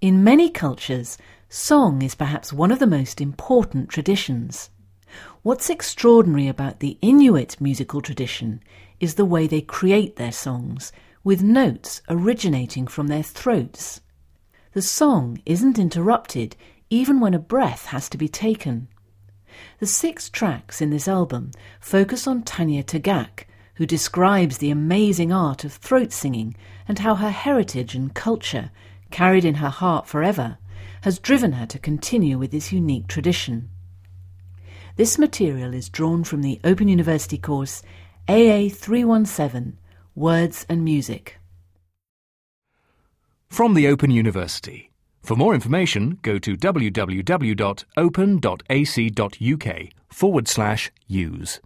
In many cultures, song is perhaps one of the most important traditions. What's extraordinary about the Inuit musical tradition is the way they create their songs, with notes originating from their throats. The song isn't interrupted even when a breath has to be taken. The six tracks in this album focus on Tanya Tagaq, who describes the amazing art of throat singing and how her heritage and culture carried in her heart forever, has driven her to continue with this unique tradition. This material is drawn from the Open University course AA 317 Words and Music. From the Open University. For more information, go to www.open.ac.uk forward slash use.